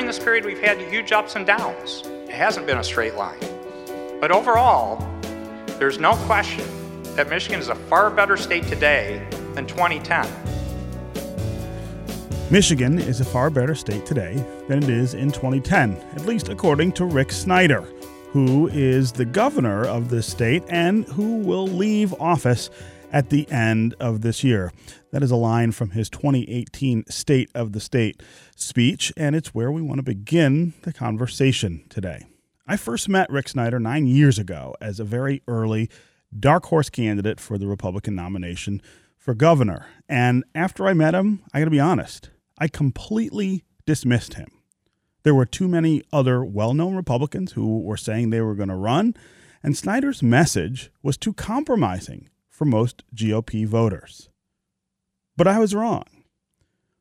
during this period, we've had huge ups and downs. It hasn't been a straight line. But overall, there's no question that Michigan is a far better state today than 2010. Michigan is a far better state today than it is in 2010, at least according to Rick Snyder, who is the governor of this state and who will leave office at the end of this year. That is a line from his 2018 State of the State speech, and it's where we want to begin the conversation today. I first met Rick Snyder nine years ago as a very early dark horse candidate for the Republican nomination for governor. And after I met him, I got to be honest, I completely dismissed him. There were too many other well known Republicans who were saying they were going to run, and Snyder's message was too compromising for most GOP voters. But I was wrong.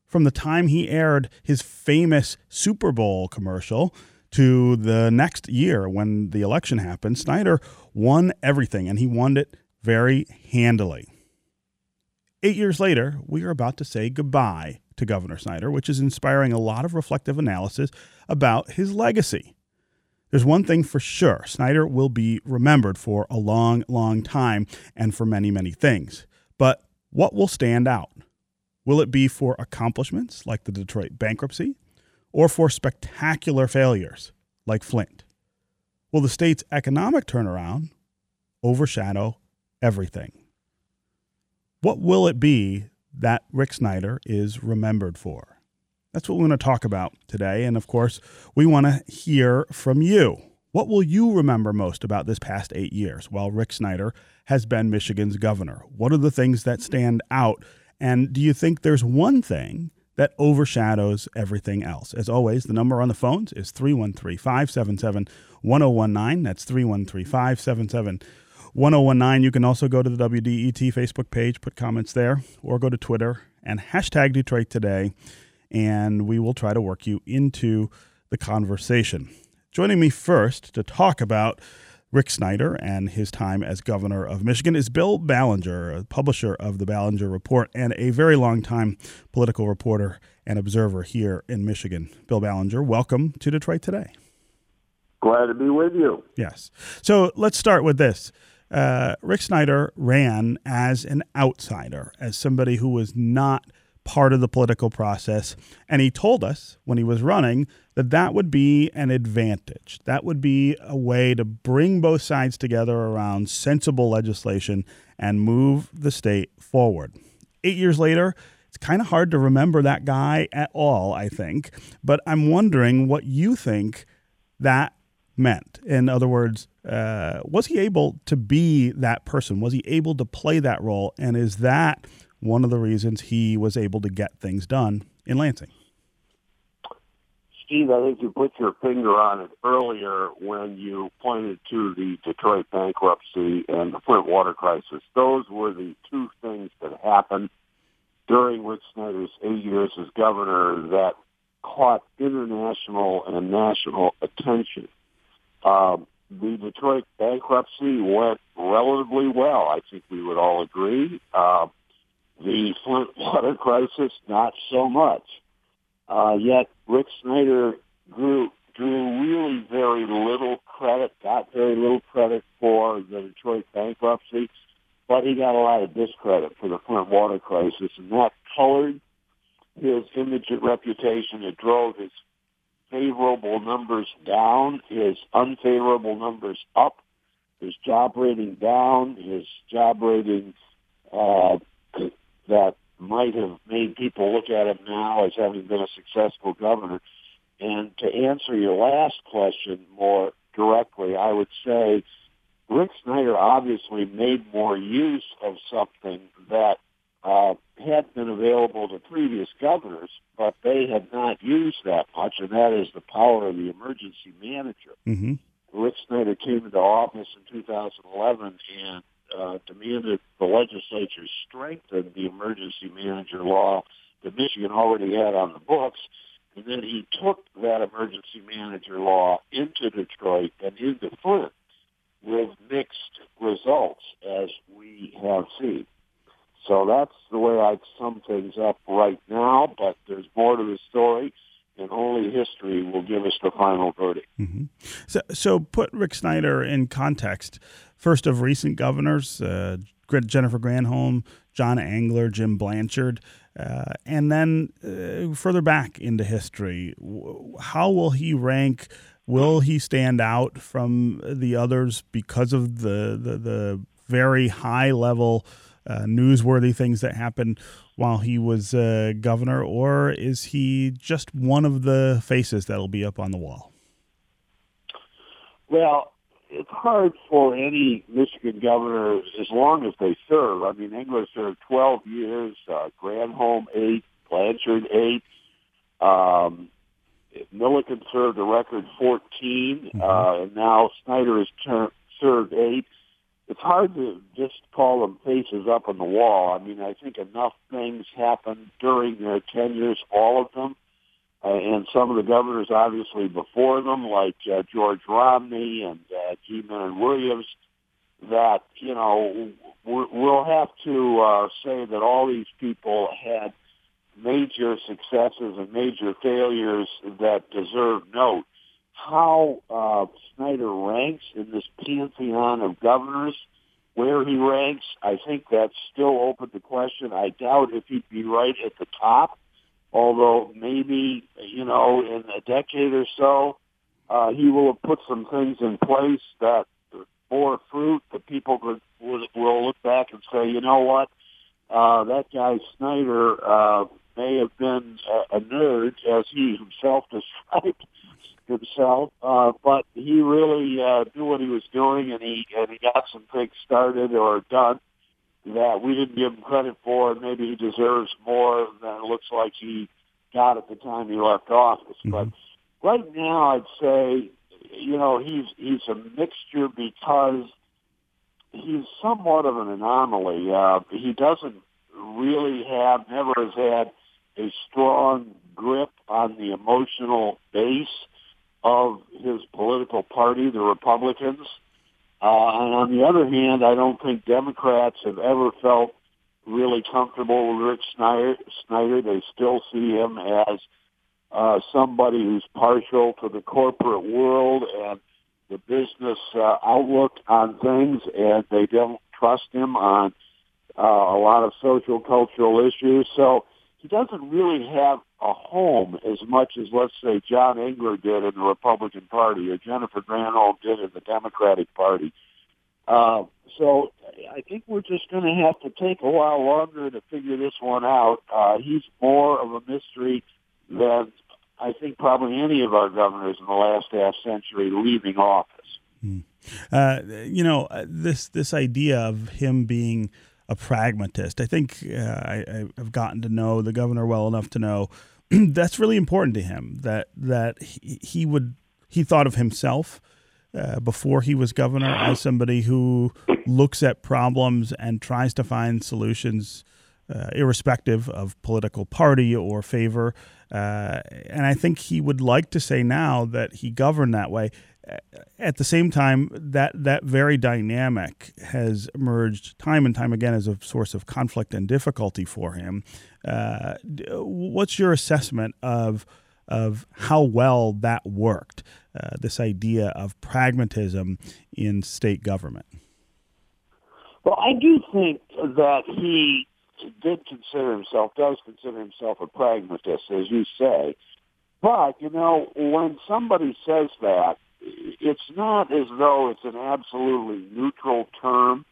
From the time he aired his famous Super Bowl commercial to the next year when the election happened, Snyder won everything and he won it very handily. Eight years later, we are about to say goodbye to Governor Snyder, which is inspiring a lot of reflective analysis about his legacy. There's one thing for sure Snyder will be remembered for a long, long time and for many, many things. But what will stand out? Will it be for accomplishments like the Detroit bankruptcy or for spectacular failures like Flint? Will the state's economic turnaround overshadow everything? What will it be that Rick Snyder is remembered for? That's what we want to talk about today. And of course, we want to hear from you. What will you remember most about this past eight years while Rick Snyder has been Michigan's governor? What are the things that stand out? And do you think there's one thing that overshadows everything else? As always, the number on the phones is 313 577 1019. That's 313 577 1019. You can also go to the WDET Facebook page, put comments there, or go to Twitter and hashtag Detroit Today and we will try to work you into the conversation. Joining me first to talk about Rick Snyder and his time as governor of Michigan is Bill Ballenger, a publisher of the Ballenger Report and a very long time political reporter and observer here in Michigan. Bill Ballenger, welcome to Detroit Today. Glad to be with you. Yes. So let's start with this. Uh, Rick Snyder ran as an outsider, as somebody who was not part of the political process. And he told us when he was running that that would be an advantage. That would be a way to bring both sides together around sensible legislation and move the state forward. Eight years later, it's kind of hard to remember that guy at all, I think. But I'm wondering what you think that meant. In other words, uh, was he able to be that person? Was he able to play that role? And is that one of the reasons he was able to get things done in Lansing. Steve, I think you put your finger on it earlier when you pointed to the Detroit bankruptcy and the Flint water crisis. Those were the two things that happened during Rick Snyder's eight years as governor that caught international and national attention. Um, the Detroit bankruptcy went relatively well. I think we would all agree. Uh, the Flint water crisis, not so much. Uh, yet Rick Snyder drew drew really very little credit, got very little credit for the Detroit bankruptcy, but he got a lot of discredit for the Flint water crisis, and that colored his image and reputation. It drove his favorable numbers down, his unfavorable numbers up, his job rating down, his job rating uh, that might have made people look at him now as having been a successful governor. And to answer your last question more directly, I would say Rick Snyder obviously made more use of something that uh, had been available to previous governors, but they had not used that much, and that is the power of the emergency manager. Mm-hmm. Rick Snyder came into office in 2011 and uh, demanded the legislature strengthen the emergency manager law that Michigan already had on the books. And then he took that emergency manager law into Detroit and into Flint with mixed results, as we have seen. So that's the way I'd sum things up right now, but there's more to the story. And only history will give us the final verdict. Mm-hmm. So, so put Rick Snyder in context. First of recent governors, uh, Jennifer Granholm, John Engler, Jim Blanchard, uh, and then uh, further back into history. How will he rank? Will he stand out from the others because of the the, the very high level, uh, newsworthy things that happened while he was uh, governor, or is he just one of the faces that'll be up on the wall? Well, it's hard for any Michigan governor as long as they serve. I mean, Engler served 12 years, uh, Granholm eight, Blanchard eight. Um, Milliken served a record 14, mm-hmm. uh, and now Snyder has ter- served eight. It's hard to just call them faces up on the wall. I mean, I think enough things happened during their tenures, all of them, uh, and some of the governors obviously before them, like uh, George Romney and uh, G. Mennen Williams, that, you know, we'll have to uh, say that all these people had major successes and major failures that deserve note. How uh, Snyder ranks in this pantheon of governors, where he ranks, I think that's still open to question. I doubt if he'd be right at the top although maybe, you know, in a decade or so, uh, he will have put some things in place that bore fruit that people could, will look back and say, you know what, uh, that guy Snyder uh, may have been a, a nerd, as he himself described himself, uh, but he really uh, knew what he was doing, and he and he got some things started or done that we didn't give him credit for, and maybe he deserves more than it looks like he got at the time he left office. Mm-hmm. But right now, I'd say, you know, he's he's a mixture because he's somewhat of an anomaly. Uh, he doesn't really have, never has had a strong grip on the emotional base of his political party, the Republicans. Uh, and on the other hand, I don't think Democrats have ever felt really comfortable with Rick Snyder. Snyder. They still see him as uh, somebody who's partial to the corporate world and the business uh, outlook on things, and they don't trust him on uh, a lot of social cultural issues. So he doesn't really have a home as much as, let's say, John Engler did in the Republican Party or Jennifer Granholm did in the Democratic Party. Uh, so I think we're just going to have to take a while longer to figure this one out. Uh, he's more of a mystery than I think probably any of our governors in the last half century leaving office. Hmm. Uh, you know, uh, this this idea of him being a pragmatist. I think uh, I, have gotten to know the governor well enough to know that's really important to him. That that he, he would he thought of himself uh, before he was governor as somebody who looks at problems and tries to find solutions, uh, irrespective of political party or favor. Uh, and I think he would like to say now that he governed that way at the same time, that that very dynamic has emerged time and time again as a source of conflict and difficulty for him. Uh, what's your assessment of of how well that worked? Uh, this idea of pragmatism in state government. Well, I do think that he did consider himself, does consider himself a pragmatist, as you say. But, you know, when somebody says that, it's not as though it's an absolutely neutral term.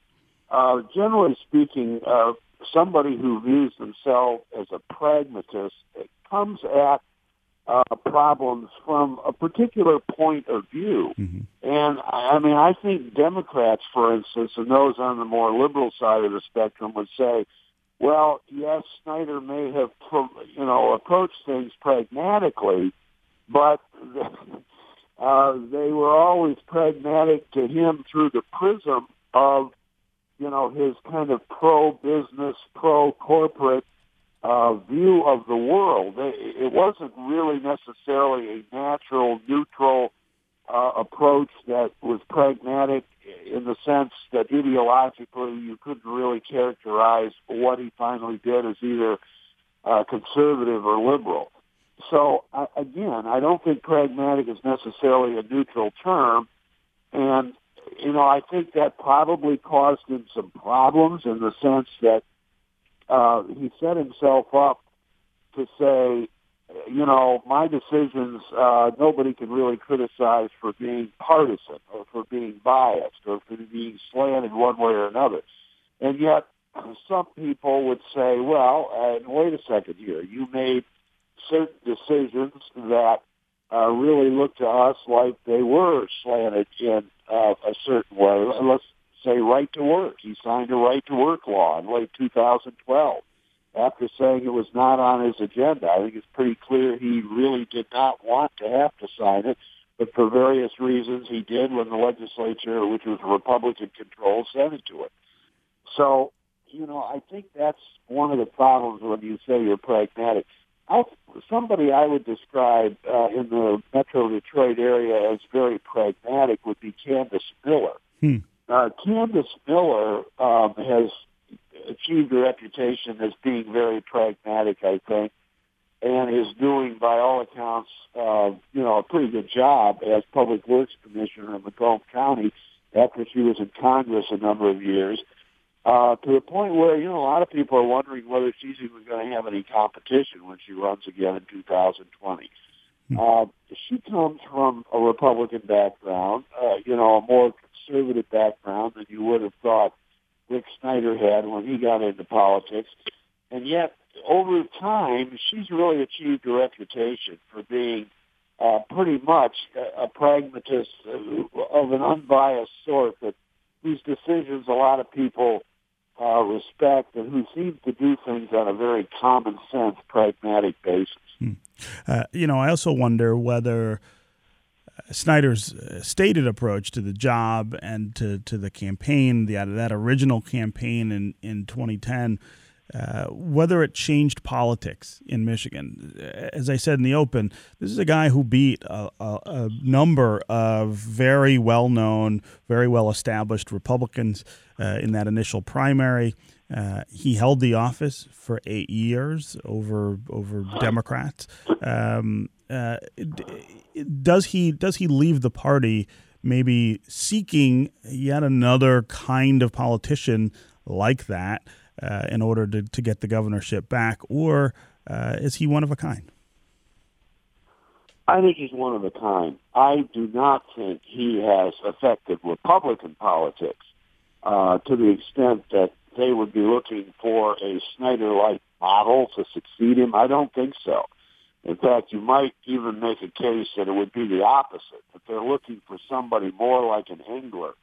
Uh, generally speaking, uh, somebody who views themselves as a pragmatist it comes at uh, problems from a particular point of view. Mm-hmm. And I mean, I think Democrats, for instance, and those on the more liberal side of the spectrum would say, well, yes, Snyder may have, you know, approached things pragmatically, but uh, they were always pragmatic to him through the prism of, you know, his kind of pro-business, pro-corporate uh, view of the world. It wasn't really necessarily a natural, neutral uh, approach that was pragmatic in the sense that ideologically you couldn't really characterize what he finally did as either uh, conservative or liberal. so uh, again, I don't think pragmatic is necessarily a neutral term, and you know I think that probably caused him some problems in the sense that uh, he set himself up to say, you know, my decisions uh, nobody can really criticize for being partisan or for being biased or for being slanted one way or another, and yet some people would say, well, uh, wait a second here, you made certain decisions that uh, really look to us like they were slanted in uh, a certain way. Let's say right to work. He signed a right to work law in late 2012 after saying it was not on his agenda. I think it's pretty clear he really did not want to have to sign it, but for various reasons he did when the legislature, which was Republican controlled, sent it to him. So, you know, I think that's one of the problems when you say you're pragmatic. I, somebody I would describe uh, in the Metro Detroit area as very pragmatic would be Candace Miller. Hmm. Uh, Candace Miller um, has achieved a reputation as being very pragmatic, I think, and is doing, by all accounts, uh, you know, a pretty good job as Public Works Commissioner in Macomb County after she was in Congress a number of years uh, to the point where, you know, a lot of people are wondering whether she's even going to have any competition when she runs again in 2020. Hmm. Uh, she comes from a Republican background, uh, you know, a more conservative background than you would have thought Rick Snyder had when he got into politics. And yet, over time, she's really achieved a reputation for being uh, pretty much a, a pragmatist uh, of an unbiased sort that whose decisions a lot of people uh, respect and who seems to do things on a very common sense, pragmatic basis. Hmm. Uh, you know, I also wonder whether Snyder's uh, stated approach to the job and to, to the campaign, the that original campaign in, in 2010, uh, whether it changed politics in Michigan. As I said in the open, this is a guy who beat a, a, a number of very well known, very well established Republicans uh, in that initial primary. Uh, he held the office for eight years over over Democrats. Um, uh, does he does he leave the party maybe seeking yet another kind of politician like that? uh, in order to, to get the governorship back, or uh, is he one of a kind? I think he's one of a kind. I do not think he has affected Republican politics uh, to the extent that they would be looking for a Snyder-like model to succeed him. I don't think so. In fact, you might even make a case that it would be the opposite, that they're looking for somebody more like an Engler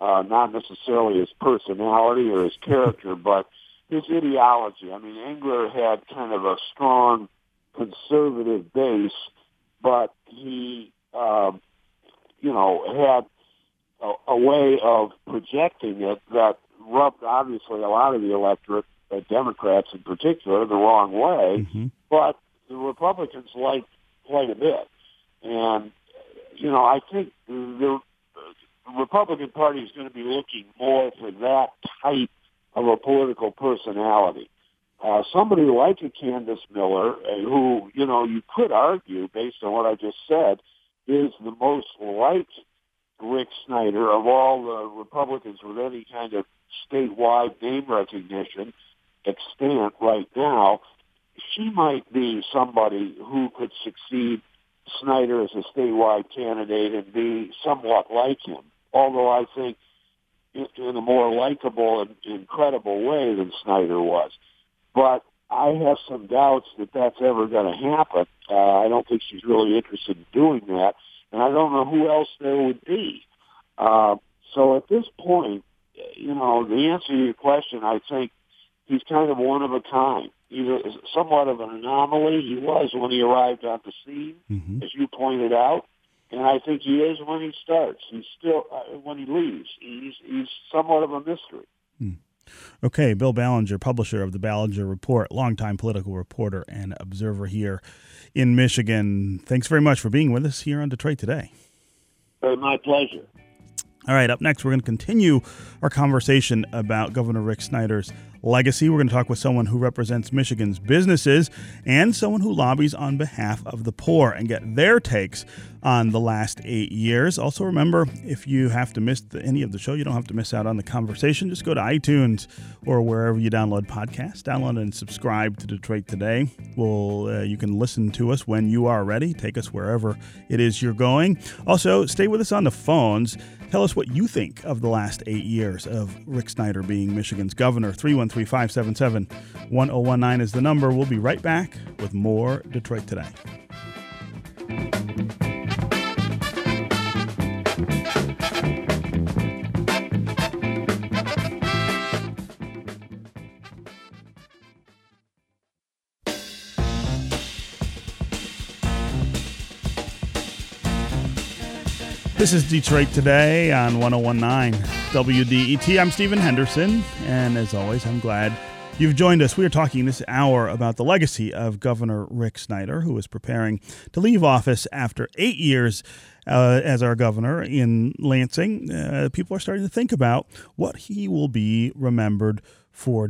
uh, not necessarily his personality or his character, but his ideology. I mean, Engler had kind of a strong conservative base, but he, uh, you know, had a, a way of projecting it that rubbed obviously a lot of the electorate, uh, Democrats in particular, the wrong way. Mm-hmm. But the Republicans liked quite a bit, and you know, I think the the Republican Party is going to be looking more for that type of a political personality. Uh, somebody like a Candace Miller, uh, who, you know, you could argue, based on what I just said, is the most like Rick Snyder of all the Republicans with any kind of statewide name recognition extant right now, she might be somebody who could succeed Snyder as a statewide candidate and be somewhat like him although I think in a more likable and incredible way than Snyder was. But I have some doubts that that's ever going to happen. Uh, I don't think she's really interested in doing that, and I don't know who else there would be. Uh, so at this point, you know, the answer to your question, I think he's kind of one of a kind. He's a, somewhat of an anomaly. He was when he arrived on the scene, mm-hmm. as you pointed out and I think he is when he starts. He's still uh, when he leaves. He's he's somewhat of a mystery. Hmm. Okay, Bill Ballenger, publisher of the Ballenger Report, longtime political reporter and observer here in Michigan. Thanks very much for being with us here on Detroit Today. Uh, my pleasure. All right, up next, we're going to continue our conversation about Governor Rick Snyder's legacy. We're going to talk with someone who represents Michigan's businesses and someone who lobbies on behalf of the poor and get their takes on the last eight years. Also, remember if you have to miss the, any of the show, you don't have to miss out on the conversation. Just go to iTunes or wherever you download podcasts. Download and subscribe to Detroit Today. Well, uh, you can listen to us when you are ready. Take us wherever it is you're going. Also, stay with us on the phones. Tell us what you think of the last eight years of Rick Snyder being Michigan's governor. 313 577 1019 is the number. We'll be right back with more Detroit Today. This is Detroit Today on 1019 WDET. I'm Stephen Henderson, and as always, I'm glad you've joined us. We are talking this hour about the legacy of Governor Rick Snyder, who is preparing to leave office after eight years uh, as our governor in Lansing. Uh, people are starting to think about what he will be remembered for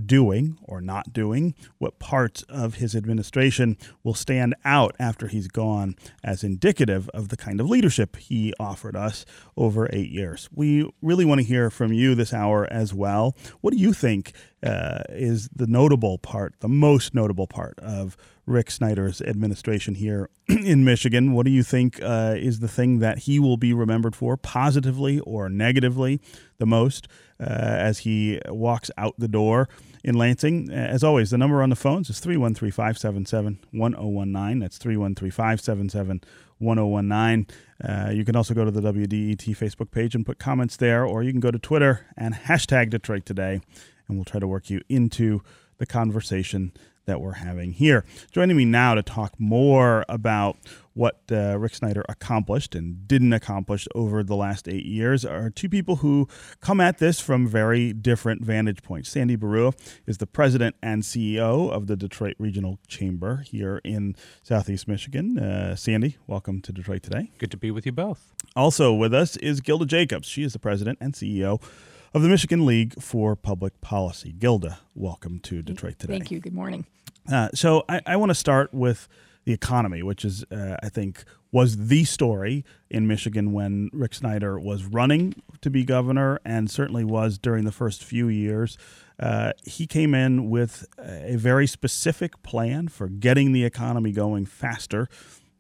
doing or not doing, what parts of his administration will stand out after he's gone as indicative of the kind of leadership he offered us over eight years. We really want to hear from you this hour as well. What do you think uh, is the notable part, the most notable part of Rick Snyder's administration here in Michigan? What do you think uh, is the thing that he will be remembered for, positively or negatively, the most as he walks out the door in Lansing? As always, the number on the phones is 313 577 1019. That's 313 577 1019. Uh, you can also go to the WDET Facebook page and put comments there, or you can go to Twitter and hashtag Detroit Today and we'll try to work you into the conversation that we're having here. Joining me now to talk more about what uh, Rick Snyder accomplished and didn't accomplish over the last eight years are two people who come at this from very different vantage points. Sandy Baruah is the president and CEO of the Detroit Regional Chamber here in Southeast Michigan. Uh, Sandy, welcome to Detroit today. Good to be with you both. Also with us is Gilda Jacobs. She is the president and CEO of the Michigan League for Public Policy. Gilda, welcome to Detroit today. Thank you. Good morning. Uh, so I, I want to start with the economy, which is, uh, I think, was the story in Michigan when Rick Snyder was running to be governor, and certainly was during the first few years. Uh, he came in with a very specific plan for getting the economy going faster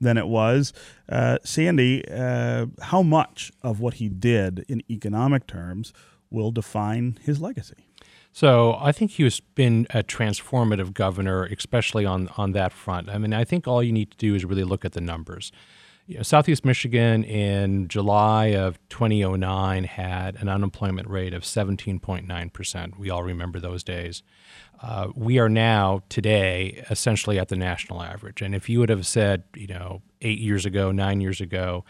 than it was. Uh, Sandy, uh, how much of what he did in economic terms will define his legacy. So I think he's been a transformative governor, especially on on that front. I mean, I think all you need to do is really look at the numbers. You know, Southeast Michigan in July of 2009 had an unemployment rate of 17.9 percent. We all remember those days. Uh, we are now today essentially at the national average. And if you would have said, you know, eight years ago, nine years ago,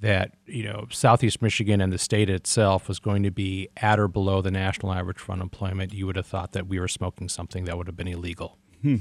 that you know Southeast Michigan and the state itself was going to be at or below the national average for unemployment, you would have thought that we were smoking something that would have been illegal. Hmm.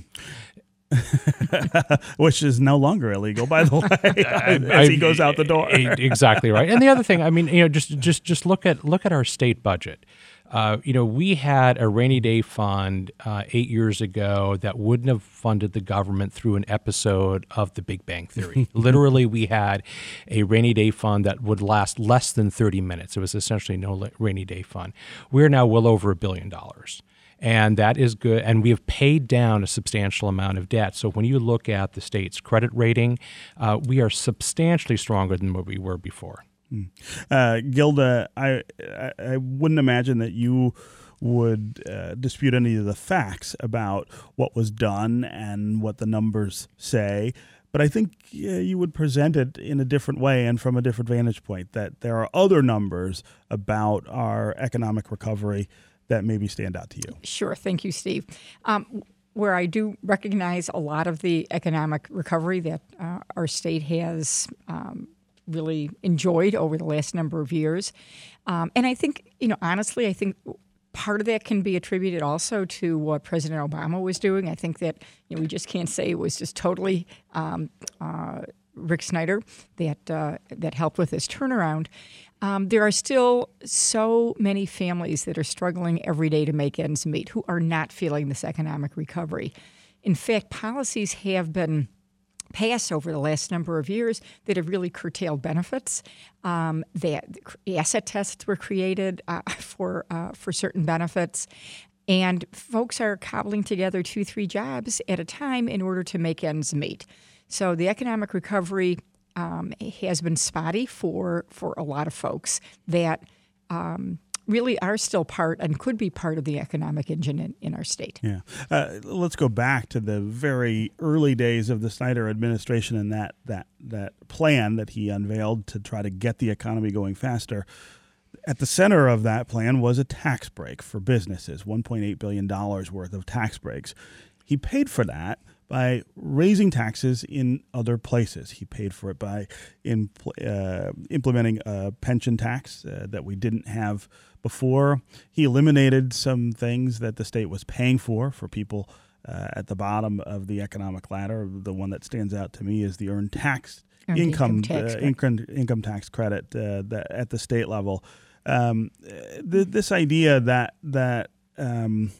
Which is no longer illegal, by the way, as he goes out the door. exactly right. And the other thing, I mean, you know, just just just look at look at our state budget. Uh, you know, we had a rainy day fund uh, eight years ago that wouldn't have funded the government through an episode of The Big Bang Theory. Literally, we had a rainy day fund that would last less than 30 minutes. It was essentially no rainy day fund. We're now well over a billion dollars. And that is good. And we have paid down a substantial amount of debt. So when you look at the state's credit rating, uh, we are substantially stronger than what we were before. Hmm. Uh, Gilda, I, I, I wouldn't imagine that you would uh, dispute any of the facts about what was done and what the numbers say. But I think uh, you would present it in a different way and from a different vantage point. That there are other numbers about our economic recovery that maybe stand out to you. Sure. Thank you, Steve. Um, where I do recognize a lot of the economic recovery that uh, our state has um, really enjoyed over the last number of years. Um, and I think, you know, honestly, I think part of that can be attributed also to what President Obama was doing. I think that you know we just can't say it was just totally um, uh, Rick Snyder that uh, that helped with this turnaround. Um, there are still so many families that are struggling every day to make ends meet who are not feeling this economic recovery. In fact, policies have been passed over the last number of years that have really curtailed benefits. Um, that asset tests were created uh, for uh, for certain benefits, and folks are cobbling together two, three jobs at a time in order to make ends meet. So the economic recovery um, has been spotty for for a lot of folks that. Um, really are still part and could be part of the economic engine in, in our state. Yeah. Uh, let's go back to the very early days of the Snyder administration and that, that, that plan that he unveiled to try to get the economy going faster. At the center of that plan was a tax break for businesses, $1.8 billion worth of tax breaks. He paid for that by raising taxes in other places. He paid for it by in, uh, implementing a pension tax uh, that we didn't have before. He eliminated some things that the state was paying for for people uh, at the bottom of the economic ladder. The one that stands out to me is the earned tax Earned income income tax uh, credit. income, income tax credit uh, that at the state level. Um, th- this idea that that um,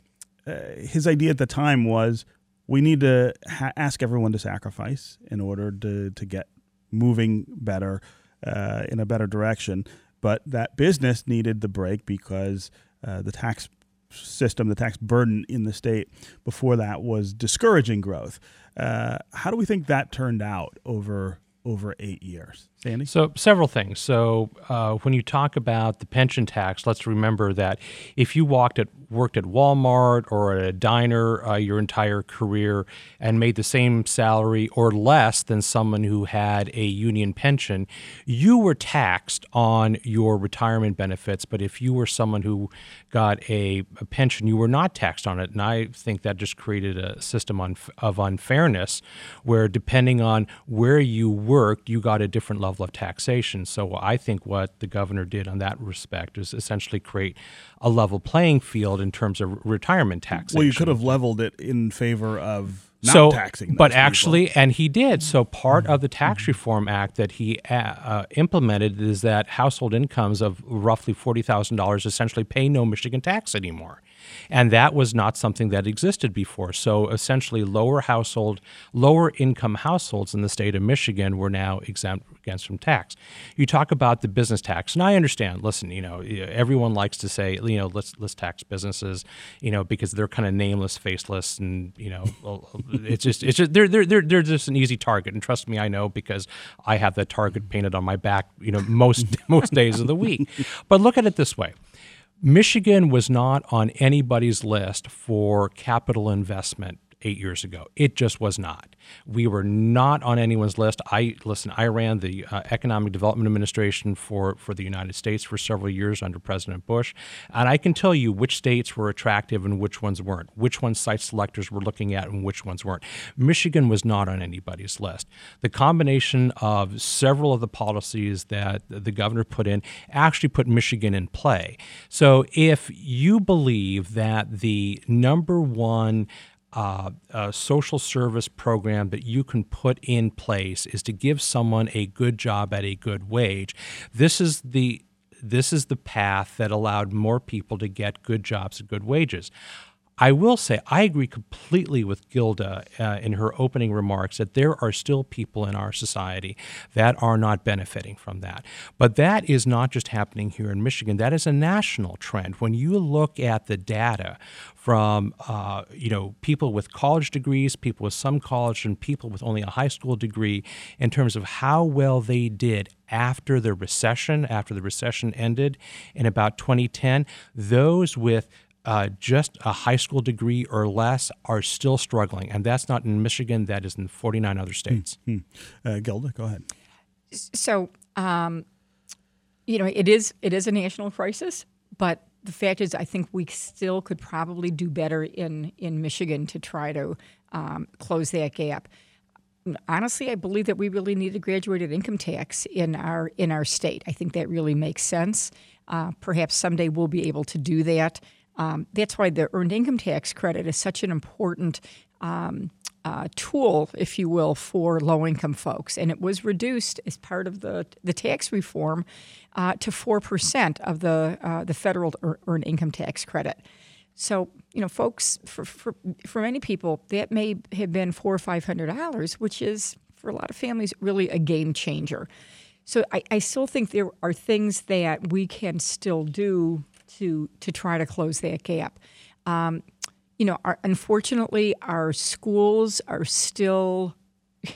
uh, his idea at the time was we need to ha- ask everyone to sacrifice in order to, to get moving better uh, in a better direction. But that business needed the break because uh, the tax system, the tax burden in the state before that was discouraging growth. Uh, how do we think that turned out over over eight years, Sandy? So, several things. So, uh, when you talk about the pension tax, let's remember that if you walked at worked at Walmart or at a diner uh, your entire career and made the same salary or less than someone who had a union pension, you were taxed on your retirement benefits. But if you were someone who got a, a pension, you were not taxed on it. And I think that just created a system on, of unfairness where, depending on where you worked, you got a different level of taxation. So I think what the governor did on that respect is essentially create a level playing field in terms of retirement taxation. Well, you could have leveled it in favor of not so, taxing. but people. actually, and he did. So part of the Tax Reform Act that he uh, uh, implemented is that household incomes of roughly forty thousand dollars essentially pay no Michigan tax anymore, and that was not something that existed before. So essentially, lower household, lower income households in the state of Michigan were now exempt against from tax. You talk about the business tax, and I understand. Listen, you know, everyone likes to say, you know, let's let's tax businesses, you know, because they're kind of nameless, faceless, and you know, it's just it's just they're they're they're they're just an easy target. And trust me, I know because I have that target painted on my back, you know, most most days of the week. But look at it this way. Michigan was not on anybody's list for capital investment eight years ago. It just was not. We were not on anyone's list. I listen. I ran the uh, Economic Development Administration for for the United States for several years under President Bush, and I can tell you which states were attractive and which ones weren't. Which ones site selectors were looking at and which ones weren't. Michigan was not on anybody's list. The combination of several of the policies that the governor put in actually put Michigan in play. So if you believe that the number one uh, a social service program that you can put in place is to give someone a good job at a good wage. This is the this is the path that allowed more people to get good jobs at good wages. I will say I agree completely with Gilda uh, in her opening remarks that there are still people in our society that are not benefiting from that. But that is not just happening here in Michigan. That is a national trend. When you look at the data from uh, you know people with college degrees, people with some college, and people with only a high school degree, in terms of how well they did after the recession, after the recession ended in about 2010, those with uh, just a high school degree or less are still struggling. And that's not in Michigan, that is in 49 other states. Uh, Gilda, go ahead. So, um, you know, it is it is a national crisis, but the fact is, I think we still could probably do better in in Michigan to try to um, close that gap. Honestly, I believe that we really need a graduated income tax in our in our state. I think that really makes sense. Uh, perhaps someday we'll be able to do that. Um, that's why the earned income tax credit is such an important um, uh, tool, if you will, for low income folks. And it was reduced as part of the, the tax reform uh, to 4% of the, uh, the federal earned income tax credit. So, you know, folks, for, for, for many people, that may have been four or five hundred dollars, which is for a lot of families really a game changer. So I, I still think there are things that we can still do to to try to close that gap. Um, you know, our, unfortunately, our schools are still,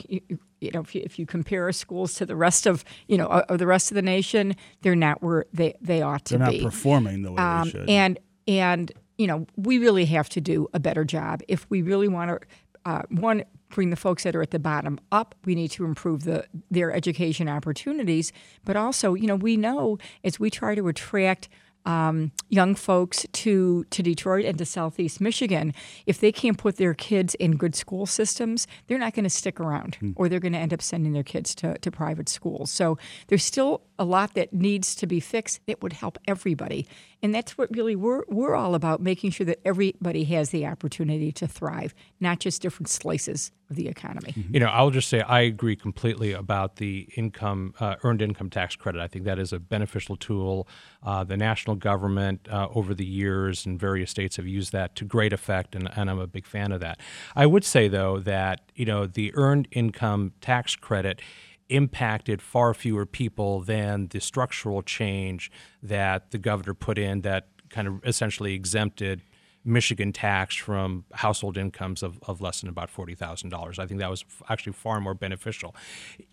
you, you know, if you, if you, compare our schools to the rest of, you know, of the rest of the nation, they're not where they, they ought to they're be. They're not performing the way um, they should. And and you know, we really have to do a better job if we really want to. Uh, one, bring the folks that are at the bottom up. We need to improve the their education opportunities, but also, you know, we know as we try to attract um, young folks to to Detroit and to Southeast Michigan, if they can't put their kids in good school systems, they're not going to stick around, mm. or they're going to end up sending their kids to, to private schools. So there's still a lot that needs to be fixed that would help everybody, and that's what really we're we're all about: making sure that everybody has the opportunity to thrive, not just different slices of the economy. Mm-hmm. You know, I'll just say I agree completely about the income uh, earned income tax credit. I think that is a beneficial tool. Uh, the national government uh, over the years and various states have used that to great effect, and, and I'm a big fan of that. I would say though that you know the earned income tax credit impacted far fewer people than the structural change that the governor put in that kind of essentially exempted Michigan tax from household incomes of, of less than about $40,000. I think that was actually far more beneficial.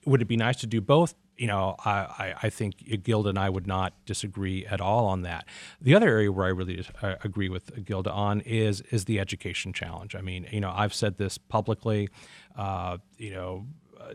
Would it be nice to do both? You know, I, I, think Gilda and I would not disagree at all on that. The other area where I really uh, agree with Gilda on is is the education challenge. I mean, you know, I've said this publicly. Uh, you know,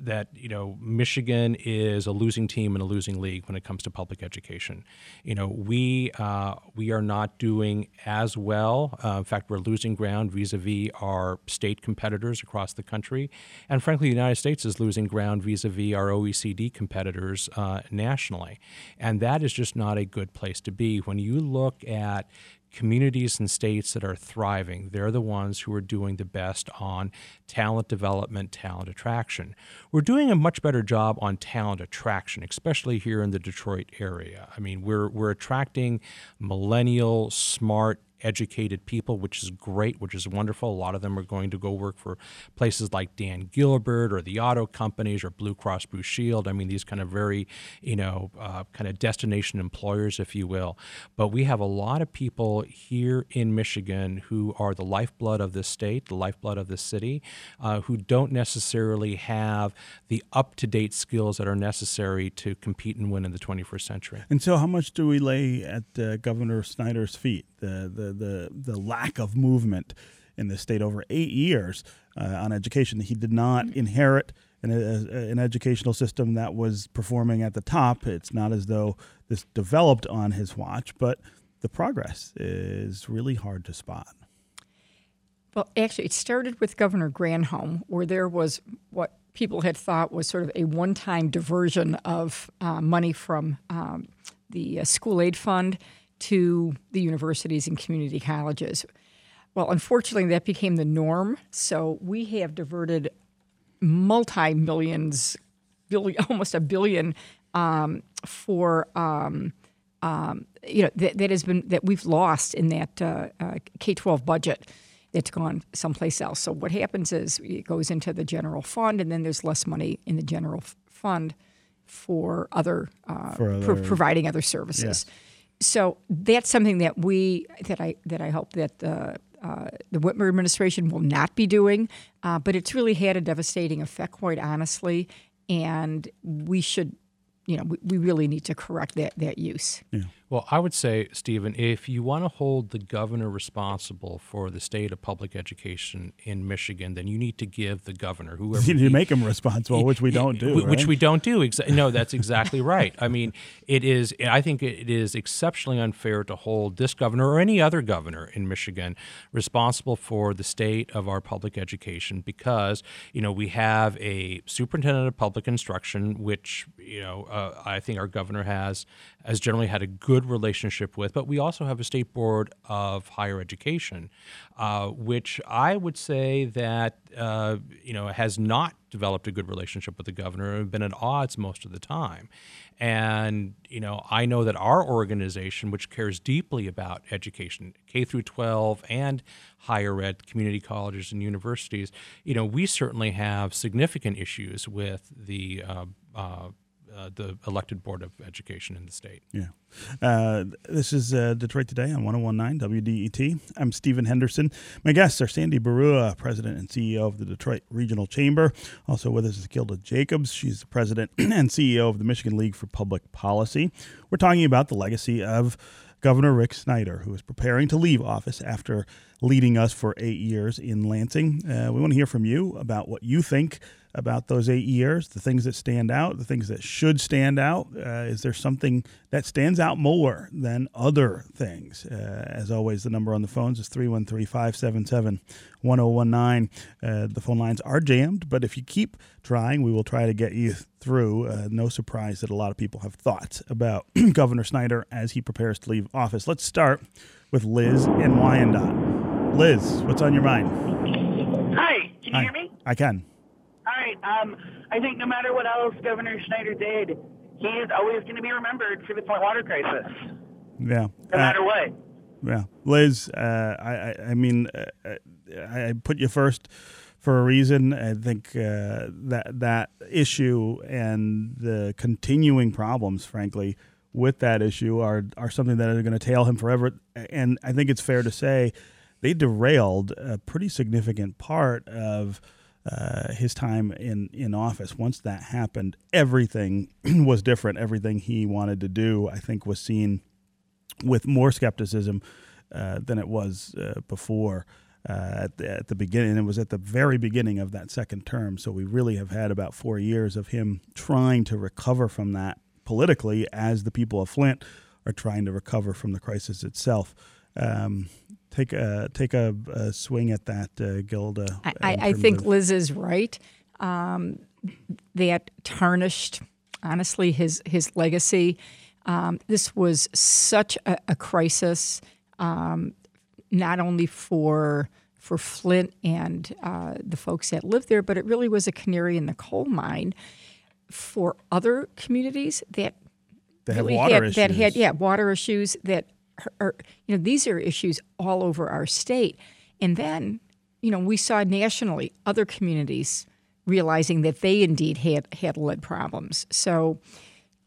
that you know Michigan is a losing team in a losing league when it comes to public education. You know we uh, we are not doing as well. Uh, in fact, we're losing ground vis-a-vis our state competitors across the country, and frankly, the United States is losing ground vis-a-vis our OECD competitors uh, nationally, and that is just not a good place to be. When you look at communities and states that are thriving, they're the ones who are doing the best on talent development, talent attraction. We're doing a much better job on talent attraction, especially here in the Detroit area. I mean, we're, we're attracting millennial, smart, educated people, which is great, which is wonderful. A lot of them are going to go work for places like Dan Gilbert or the auto companies or Blue Cross Blue Shield. I mean, these kind of very, you know, uh, kind of destination employers, if you will. But we have a lot of people here in Michigan who are the lifeblood of this state, the lifeblood of this city, uh, who don't necessarily have the up to date skills that are necessary to compete and win in the 21st century. And so, how much do we lay at uh, Governor Snyder's feet? The, the the the lack of movement in the state over eight years uh, on education. He did not inherit an, a, an educational system that was performing at the top. It's not as though this developed on his watch, but the progress is really hard to spot. Well, actually, it started with Governor Granholm, where there was what people had thought was sort of a one time diversion of uh, money from um, the uh, school aid fund to the universities and community colleges. Well, unfortunately, that became the norm. So we have diverted multi millions, billion, almost a billion, um, for um, um, you know that, that, has been that we've lost in that uh, uh, K twelve budget that's gone someplace else. So what happens is it goes into the general fund, and then there's less money in the general fund for other, uh, for other pro- providing other services. So that's something that we that I that I hope that the uh, the Whitmer administration will not be doing, uh, but it's really had a devastating effect, quite honestly, and we should, you know, we, we really need to correct that that use. Yeah. Well, I would say, Stephen, if you want to hold the governor responsible for the state of public education in Michigan, then you need to give the governor whoever you need to make him responsible, which we don't do. Which right? we don't do. No, that's exactly right. I mean, it is. I think it is exceptionally unfair to hold this governor or any other governor in Michigan responsible for the state of our public education because you know we have a superintendent of public instruction, which you know uh, I think our governor has has generally had a good relationship with, but we also have a state board of higher education, uh, which I would say that uh, you know has not developed a good relationship with the governor and been at odds most of the time. And you know, I know that our organization, which cares deeply about education, K through 12 and higher ed, community colleges and universities, you know, we certainly have significant issues with the uh, uh, the elected board of education in the state. Yeah. Uh, this is uh, Detroit Today on 1019 WDET. I'm Stephen Henderson. My guests are Sandy Baruah, President and CEO of the Detroit Regional Chamber. Also with us is Gilda Jacobs. She's the President and CEO of the Michigan League for Public Policy. We're talking about the legacy of Governor Rick Snyder, who is preparing to leave office after leading us for eight years in Lansing. Uh, we want to hear from you about what you think about those eight years, the things that stand out, the things that should stand out. Uh, is there something that stands out more than other things? Uh, as always, the number on the phones is 313 577 1019. Uh, the phone lines are jammed, but if you keep trying, we will try to get you through. Uh, no surprise that a lot of people have thoughts about Governor Snyder as he prepares to leave office. Let's start with Liz in Wyandotte. Liz, what's on your mind? Hi, can you Hi. hear me? I can. All right. Um, I think no matter what else Governor Schneider did, he is always going to be remembered for the Flint water crisis, Yeah. no Uh, matter what. Yeah, Liz. Uh, I, I, I mean, uh, uh, I put you first for a reason. I think uh, that that issue and the continuing problems, frankly, with that issue are are something that are going to tail him forever. And I think it's fair to say they derailed a pretty significant part of. Uh, his time in, in office. Once that happened, everything was different. Everything he wanted to do, I think, was seen with more skepticism uh, than it was uh, before. Uh, at, the, at the beginning, it was at the very beginning of that second term. So we really have had about four years of him trying to recover from that politically, as the people of Flint are trying to recover from the crisis itself. Um, take a take a, a swing at that, uh, Gilda. I, I, think of- Liz is right. Um, that tarnished, honestly, his his legacy. Um, this was such a, a crisis, um, not only for for Flint and uh, the folks that live there, but it really was a canary in the coal mine for other communities that have really water had, issues. that had yeah water issues that are, are you know these are issues all over our state. And then you know we saw nationally other communities realizing that they indeed had had lead problems. So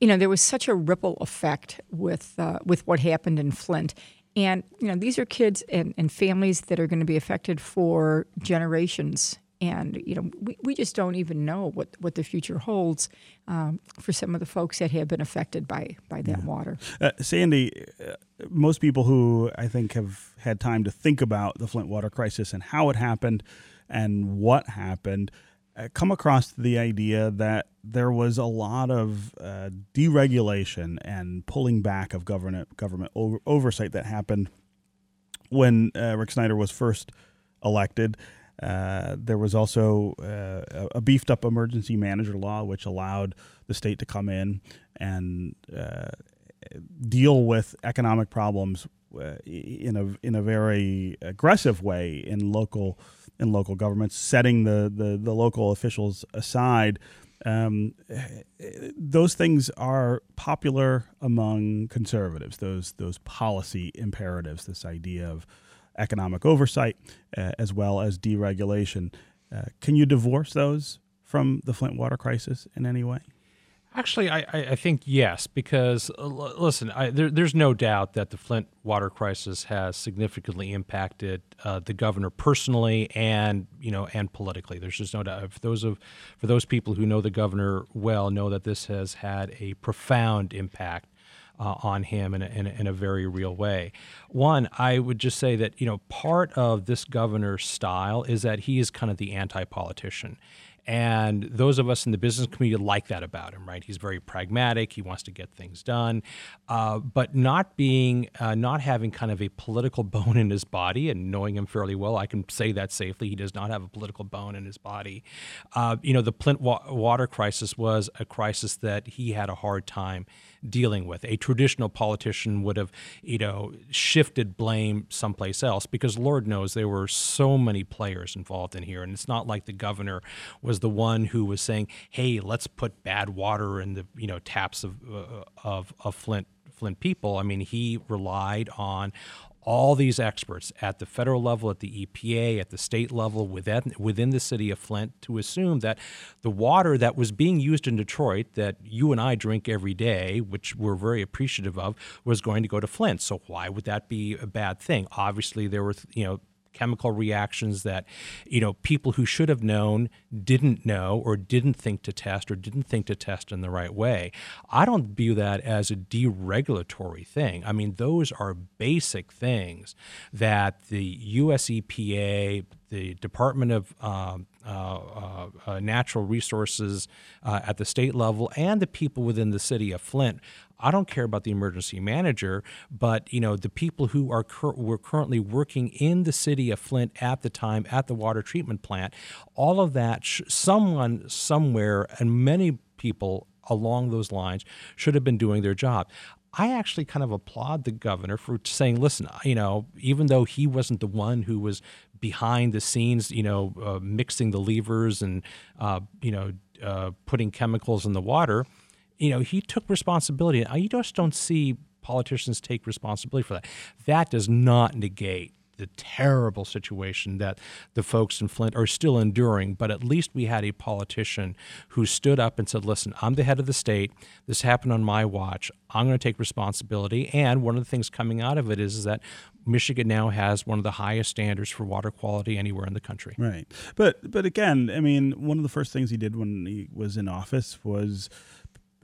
you know there was such a ripple effect with uh, with what happened in Flint and you know these are kids and, and families that are going to be affected for generations. And you know we, we just don't even know what, what the future holds um, for some of the folks that have been affected by by that water. Uh, Sandy, uh, most people who I think have had time to think about the Flint water crisis and how it happened and what happened come across the idea that there was a lot of uh, deregulation and pulling back of government government over, oversight that happened when uh, Rick Snyder was first elected. Uh, there was also uh, a- beefed up emergency manager law, which allowed the state to come in and uh, deal with economic problems uh, in a in a very aggressive way in local in local governments, setting the the, the local officials aside. Um, those things are popular among conservatives. Those those policy imperatives. This idea of economic oversight uh, as well as deregulation. Uh, can you divorce those from the Flint water crisis in any way? Actually, I, I think yes, because uh, listen, I, there, there's no doubt that the Flint water crisis has significantly impacted uh, the governor personally and you know and politically. There's just no doubt. For those of for those people who know the governor well, know that this has had a profound impact uh, on him in a, in, a, in a very real way. One, I would just say that you know part of this governor's style is that he is kind of the anti-politician, And those of us in the business community like that about him, right? He's very pragmatic. He wants to get things done, uh, but not being, uh, not having kind of a political bone in his body. And knowing him fairly well, I can say that safely. He does not have a political bone in his body. Uh, you know, the Flint wa- water crisis was a crisis that he had a hard time dealing with. A traditional politician would have, you know, shifted blame someplace else because Lord knows there were so many players involved in here, and it's not like the governor was the one who was saying, "Hey, let's put bad water in the you know taps of uh, of, of Flint." Flint people. I mean, he relied on all these experts at the federal level, at the EPA, at the state level, within, within the city of Flint, to assume that the water that was being used in Detroit, that you and I drink every day, which we're very appreciative of, was going to go to Flint. So why would that be a bad thing? Obviously, there were you know chemical reactions that you know people who should have known didn't know or didn't think to test or didn't think to test in the right way. I don't view that as a deregulatory thing. I mean those are basic things that the us epa the department of um, uh, uh, uh, natural resources uh, at the state level and the people within the city of Flint I don't care about the emergency manager, but you know the people who are cur- were currently working in the city of Flint at the time at the water treatment plant. All of that, sh- someone somewhere, and many people along those lines should have been doing their job. I actually kind of applaud the governor for saying, listen, you know, even though he wasn't the one who was behind the scenes, you know, uh, mixing the levers and, uh, you know, uh, putting chemicals in the water, you know, he took responsibility. You just don't see politicians take responsibility for that. That does not negate the terrible situation that the folks in Flint are still enduring, but at least we had a politician who stood up and said, Listen, I'm the head of the state. This happened on my watch. I'm going to take responsibility. And one of the things coming out of it is, is that Michigan now has one of the highest standards for water quality anywhere in the country. Right. But but again, I mean, one of the first things he did when he was in office was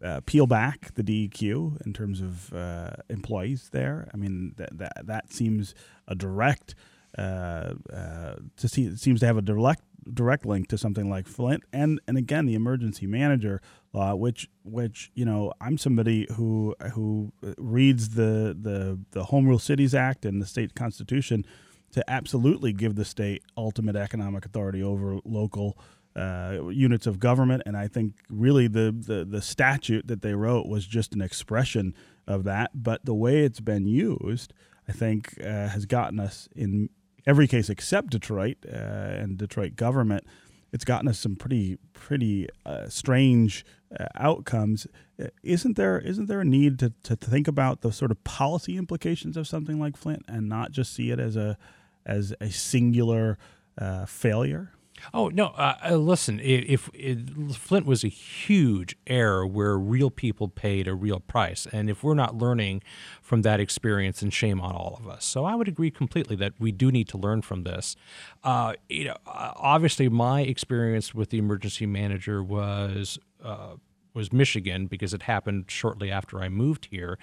uh, peel back the DEQ in terms of uh, employees there. I mean, that that, that seems a direct uh, uh, to see seems to have a direct direct link to something like Flint and and again the emergency manager law, which which you know I'm somebody who who reads the the the Home Rule Cities Act and the state constitution to absolutely give the state ultimate economic authority over local uh, units of government, and I think really the, the the statute that they wrote was just an expression of that. But the way it's been used, I think, uh, has gotten us in every case except Detroit uh, and Detroit government. It's gotten us some pretty pretty uh, strange uh, outcomes. Uh, isn't there isn't there a need to, to think about the sort of policy implications of something like Flint and not just see it as a as a singular failure? Oh no! Uh, uh listen, if, if, Flint was a huge error where real people paid a real price, and if we're not learning from that experience, and shame on all of us. So I would agree completely that we do need to learn from this. Uh, you know, uh, obviously, my experience with the emergency manager was. Uh, was Michigan because it happened shortly after I moved here,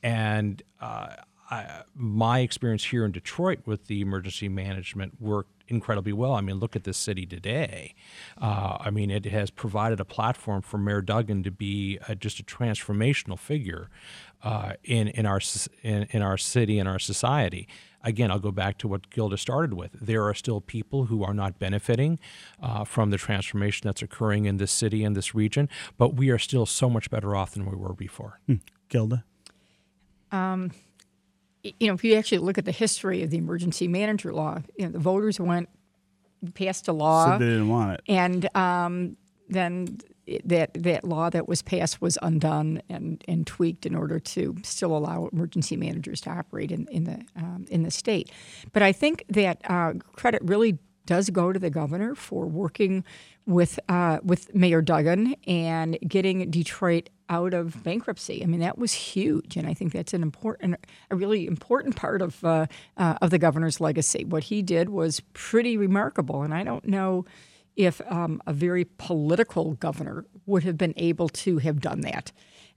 and uh, I, my experience here in Detroit with the emergency management worked incredibly well. I mean, look at this city today. Uh, I mean, it has provided a platform for Mayor Duggan to be a, just a transformational figure uh, in in our in, in our city and our society. Again, I'll go back to what Gilda started with. There are still people who are not benefiting uh, from the transformation that's occurring in this city and this region, but we are still so much better off than we were before. Hmm. Gilda? Um, you know, if you actually look at the history of the emergency manager law, you know, the voters went passed a law. Said they didn't want it, and um, then that that law that was passed was undone and, and tweaked in order to still allow emergency managers to operate in, in the um, in the state. But I think that uh, credit really does go to the governor for working with uh, with Mayor Duggan and getting Detroit out of bankruptcy. I mean, that was huge, and I think that's an important, a really important part of uh, uh, of the governor's legacy. What he did was pretty remarkable, and I don't know if um, a very political governor would have been able to have done that.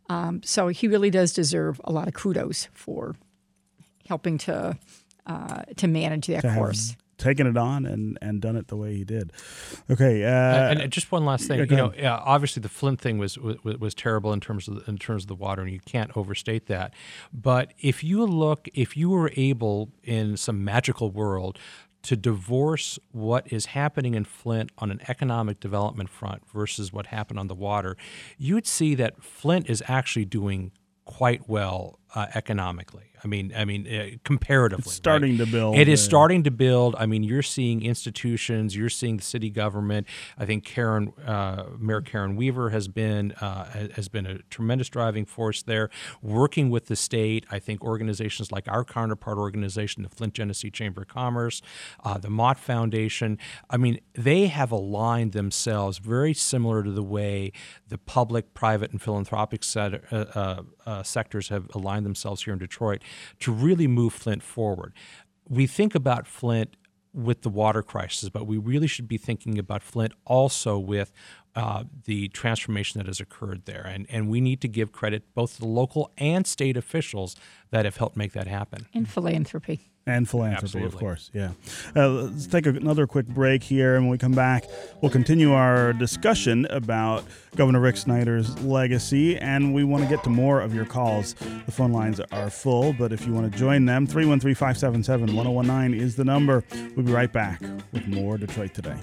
Um, so he really does deserve a lot of kudos for helping to uh, to manage that to course. Taken it on and, and done it the way he did. Okay, uh, and, and just one last thing, you know, yeah, obviously the Flint thing was, was was terrible in terms of the, in terms of the water, and you can't overstate that. But if you look, if you were able in some magical world to divorce what is happening in Flint on an economic development front versus what happened on the water, you would see that Flint is actually doing quite well uh, economically. I mean, I mean, uh, comparatively, it's starting right? to build. It is uh, starting to build. I mean, you're seeing institutions, you're seeing the city government. I think Karen, uh, Mayor Karen Weaver has been uh, has been a tremendous driving force there, working with the state. I think organizations like our counterpart organization, the Flint Genesee Chamber of Commerce, uh, the Mott Foundation. I mean, they have aligned themselves very similar to the way the public, private, and philanthropic set, uh, sectors have aligned themselves here in Detroit to really move Flint forward. We think about Flint with the water crisis, but we really should be thinking about Flint also with uh, the transformation that has occurred there. And, and we need to give credit both to the local and state officials that have helped make that happen. And philanthropy and philanthropy, Absolutely. of course. Yeah. Uh, let's take another quick break here, and when we come back, we'll continue our discussion about Governor Rick Snyder's legacy, and we want to get to more of your calls. The phone lines are full, but if you want to join them, 313 577 1019 is the number. We'll be right back with more Detroit Today.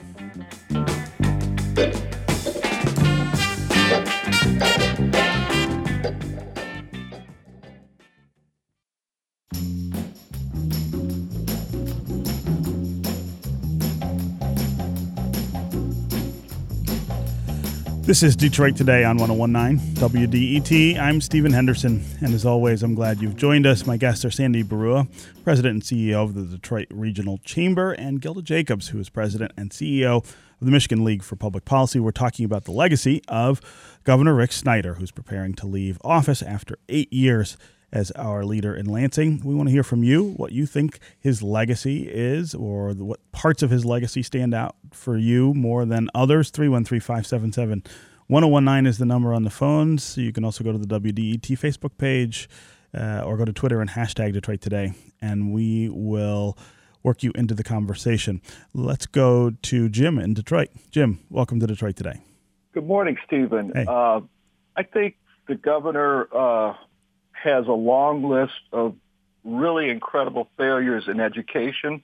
This is Detroit Today on 1019 WDET. I'm Stephen Henderson, and as always, I'm glad you've joined us. My guests are Sandy Baruah, President and CEO of the Detroit Regional Chamber, and Gilda Jacobs, who is President and CEO of the Michigan League for Public Policy. We're talking about the legacy of Governor Rick Snyder, who's preparing to leave office after eight years as our leader in Lansing. We want to hear from you what you think his legacy is, or what parts of his legacy stand out for you more than others. 313 577 1019 is the number on the phones. You can also go to the WDET Facebook page uh, or go to Twitter and hashtag Detroit Today, and we will work you into the conversation. Let's go to Jim in Detroit. Jim, welcome to Detroit Today. Good morning, Stephen. Hey. Uh, I think the governor uh, has a long list of really incredible failures in education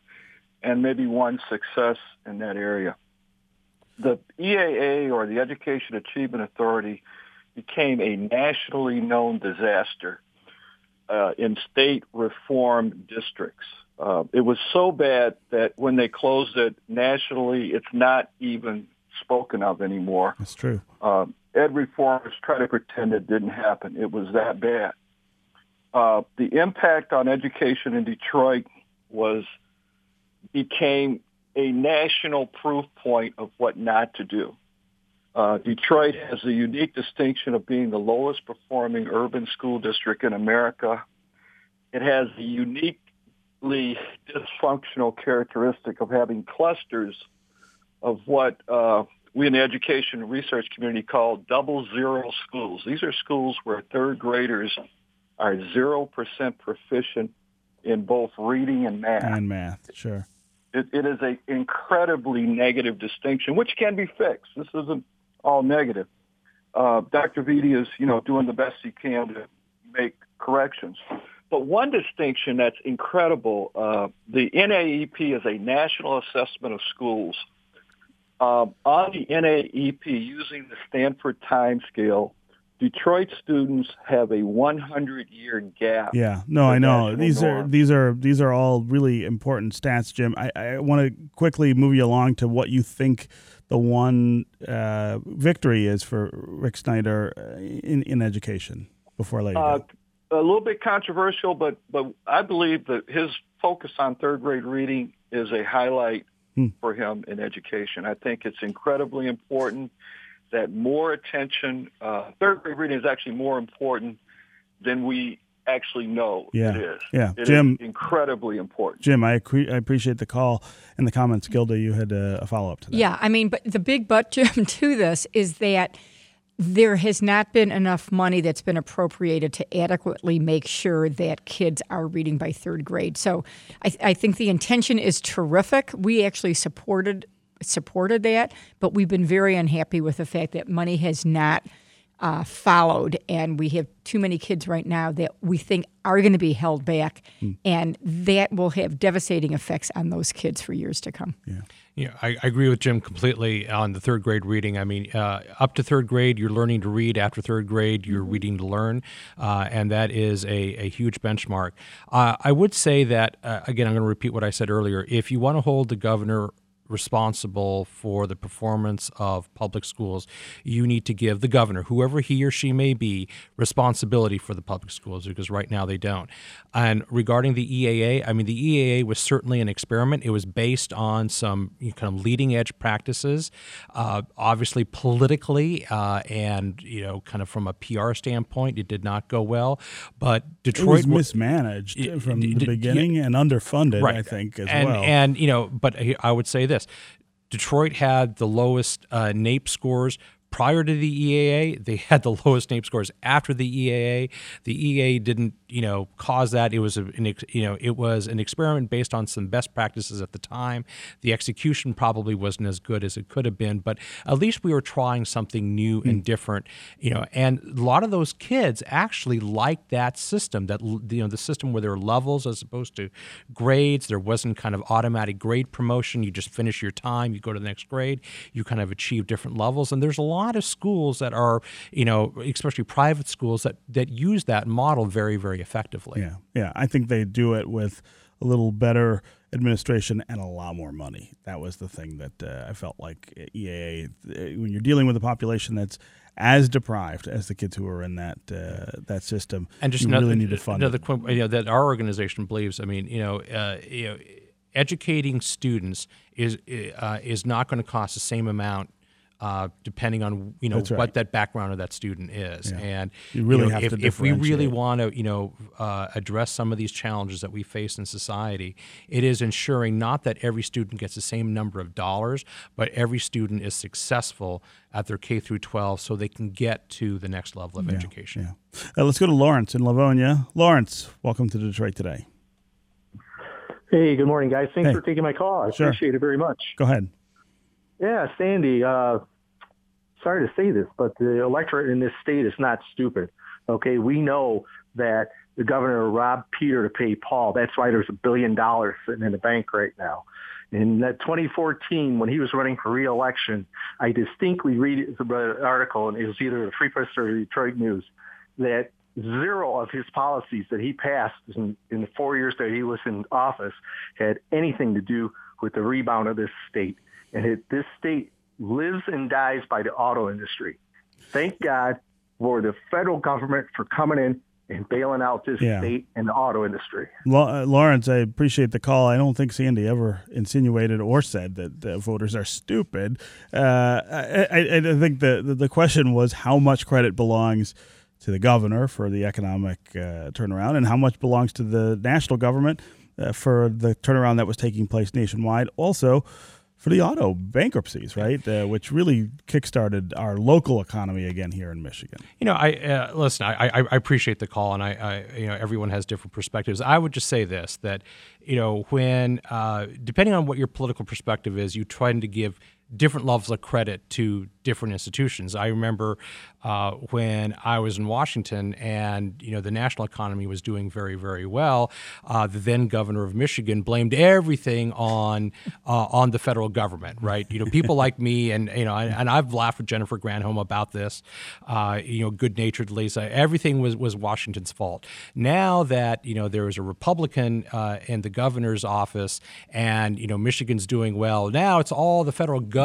and maybe one success in that area. The EAA, or the Education Achievement Authority, became a nationally known disaster uh, in state reform districts. Uh, it was so bad that when they closed it nationally, it's not even spoken of anymore. That's true. Uh, ed reformers try to pretend it didn't happen. It was that bad. Uh, the impact on education in Detroit was became a national proof point of what not to do. Uh, Detroit has the unique distinction of being the lowest performing urban school district in America. It has the uniquely dysfunctional characteristic of having clusters of what uh, we in the education research community call double zero schools. These are schools where third graders are 0% proficient in both reading and math. And math, sure. It, it is an incredibly negative distinction, which can be fixed. This isn't all negative. Uh, Dr. Vitti is, you know, doing the best he can to make corrections. But one distinction that's incredible, uh, the NAEP is a national assessment of schools. Um, on the NAEP, using the Stanford time scale, Detroit students have a 100-year gap. Yeah, no, I know these are these are these are all really important stats, Jim. I, I want to quickly move you along to what you think the one uh, victory is for Rick Snyder uh, in in education before you Uh, a little bit controversial, but but I believe that his focus on third grade reading is a highlight Hmm. for him in education. I think it's incredibly important that more attention. Uh, third grade reading is actually more important than we actually know Yeah. it is. Yeah. It is Jim- incredibly important. Jim, I, accre- I appreciate the call and the comments. Gilda, you had uh, a follow up to that. Yeah, I mean, but the big but, Jim, to this is that there has not been enough money that's been appropriated to adequately make sure that kids are reading by third grade. So I, I think the intention is terrific. We actually supported supported that, but we've been very unhappy with the fact that money has not uh, followed, and we have too many kids right now that we think are going to be held back, mm. and that will have devastating effects on those kids for years to come. Yeah. Yeah, I, I, agree with Jim completely on the third grade reading. I mean, uh, up to third grade, you're learning to read. After third grade, you're mm-hmm. reading to learn, uh, and that is a, a huge benchmark. Uh, I would say that, uh, again, I'm going to repeat what I said earlier. If you want to hold the governor responsible for the performance of public schools, you need to give the governor, whoever he or she may be, responsibility for the public schools because right now they don't. And regarding the EAA, I mean, the EAA was certainly an experiment. It was based on some kind of leading edge practices, uh, obviously politically uh, and you know, kind of from a PR standpoint, it did not go well. But Detroit it was mismanaged it, from the beginning yeah, and underfunded, right. I think, as and, well. And you know, but I would say this: Detroit had the lowest uh, NAEP scores prior to the EAA. They had the lowest NAEP scores after the EAA. The EAA didn't you know cause that. It was a, an you know it was an experiment based on some best practices at the time. The execution probably wasn't as good as it could have been, but at least we were trying something new mm. and different. You know, and a lot of those kids actually liked that system. That you know the system where there were levels as opposed to grades. There wasn't kind of automatic grade promotion. You just finish your time, you go to the next grade, you kind of achieve different levels. And there's a lot of schools that are you know especially private schools that that use that model very very effectively. Yeah, yeah. I think they do it with a little better administration and a lot more money. That was the thing that uh, I felt like EAA, when you're dealing with a population that's as deprived as the kids who are in that uh, that system, and just you another, really need to fund another. You know, that our organization believes. I mean, you know, uh, you know, educating students is uh, is not going to cost the same amount uh, depending on you know right. what that background of that student is. Yeah. And you really you know, have if, to if we really want to you know uh, address some of these challenges that we face in society, it is ensuring not that every student gets the same number of dollars, but every student is successful at their K through 12 so they can get to the next level of yeah, education. Yeah. Uh, let's go to Lawrence in Livonia. Lawrence, welcome to Detroit today. Hey, good morning, guys. Thanks hey. for taking my call. I sure. appreciate it very much. Go ahead. Yeah, Sandy, uh, sorry to say this, but the electorate in this state is not stupid. Okay, we know that the governor robbed Peter to pay Paul. That's why there's a billion dollars sitting in the bank right now. In that 2014, when he was running for reelection, I distinctly read the article, and it was either the Free Press or the Detroit News, that zero of his policies that he passed in, in the four years that he was in office had anything to do with the rebound of this state. And it, this state lives and dies by the auto industry. Thank God for the federal government for coming in and bailing out this yeah. state and the auto industry. Uh, Lawrence, I appreciate the call. I don't think Sandy ever insinuated or said that uh, voters are stupid. Uh, I, I, I, think the, the question was how much credit belongs to the governor for the economic uh, turnaround and how much belongs to the national government uh, for the turnaround that was taking place nationwide. Also, for the auto bankruptcies, right? Uh, which really kickstarted our local economy again here in Michigan. You know, I uh, listen. I, I, I, appreciate the call, and I, I, you know, everyone has different perspectives. I would just say this: that you know, when uh, depending on what your political perspective is, you try to give different levels of credit to different institutions. I remember uh, when I was in Washington and you know the national economy was doing very very well. Uh, the then governor of Michigan blamed everything on uh, on the federal government. Right? You know people like me and you know and, and, I've laughed with Jennifer Granholm about this. Uh, you know good naturedly, so everything was was Washington's fault. Now that you know there is a Republican uh, in the governor's office and you know Michigan's doing well, now it's all the federal government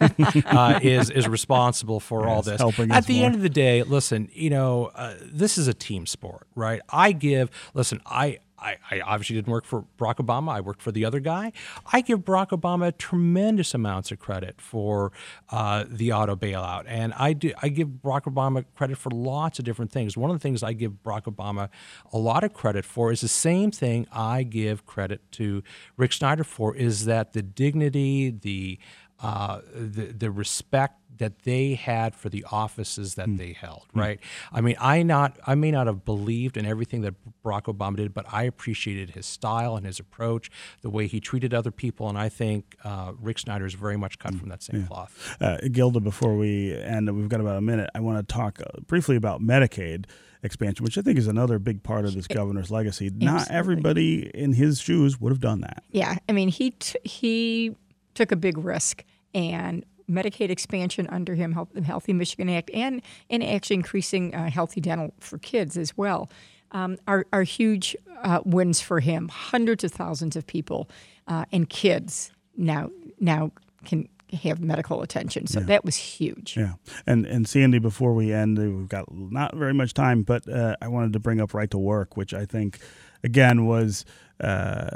uh, is is responsible for all this. At the more. end of the day, listen, you know, uh, this is a team sport, right? I give. Listen, I. I, I, obviously didn't work for Barack Obama. I worked for the other guy. I give Barack Obama tremendous amounts of credit for uh, the auto bailout, and I do. I give Barack Obama credit for lots of different things. One of the things I give Barack Obama a lot of credit for is the same thing I give credit to Rick Snyder for: is that the dignity, the uh, the the respect that they had for the offices that they held. Right. I mean, I not I may not have believed in everything that Barack Obama did, but I appreciated his style and his approach, the way he treated other people, and I think uh, Rick Snyder is very much cut from that same cloth. Uh, Gilda, before we end, we've got about a minute. I want to talk uh, briefly about Medicaid expansion, which I think is another big part of this governor's legacy. Not everybody in his shoes would have done that. Yeah, I mean he t- he took a big risk and Medicaid expansion under him, the Healthy Michigan Act, and and actually increasing uh, healthy dental for kids as well, um, are are huge uh, wins for him. Hundreds of thousands of people uh, and kids now now can have medical attention. So that was huge. Yeah, and and Sandy, before we end, we've got not very much time, but uh, I wanted to bring up right to work, which I think, again, was uh,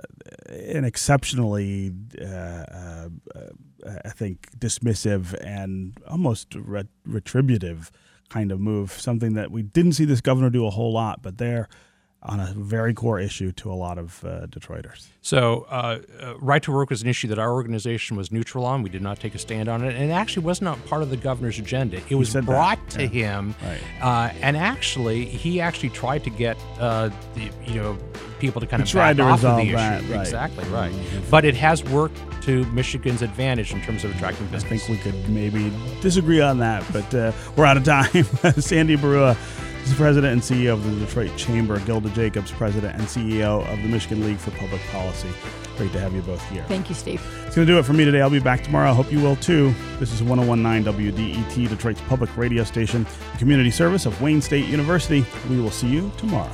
an exceptionally, uh, uh, I think, dismissive and almost ret- retributive kind of move. Something that we didn't see this governor do a whole lot, but they're on a very core issue to a lot of uh, Detroiters. So, uh, uh, right to work was an issue that our organization was neutral on. We did not take a stand on it, and it actually was not part of the governor's agenda. It was said that, brought to yeah. him, Right. uh, and actually, he actually tried to get uh, the you know people to kind He of tried to off of resolve the that, issue. right. Exactly right. But it has worked to Michigan's advantage in terms of attracting business. I think we could maybe disagree on that, but uh, we're out of time. Sandy Baruah is the president and CEO of the Detroit Chamber. Gilda Jacobs, president and CEO of the Michigan League for Public Policy. Great to have you both here. Thank you, Steve. It's going to do it for me today. I'll be back tomorrow. I hope you will too. This is 1019 WDET, Detroit's public radio station, community service of Wayne State University. We will see you tomorrow.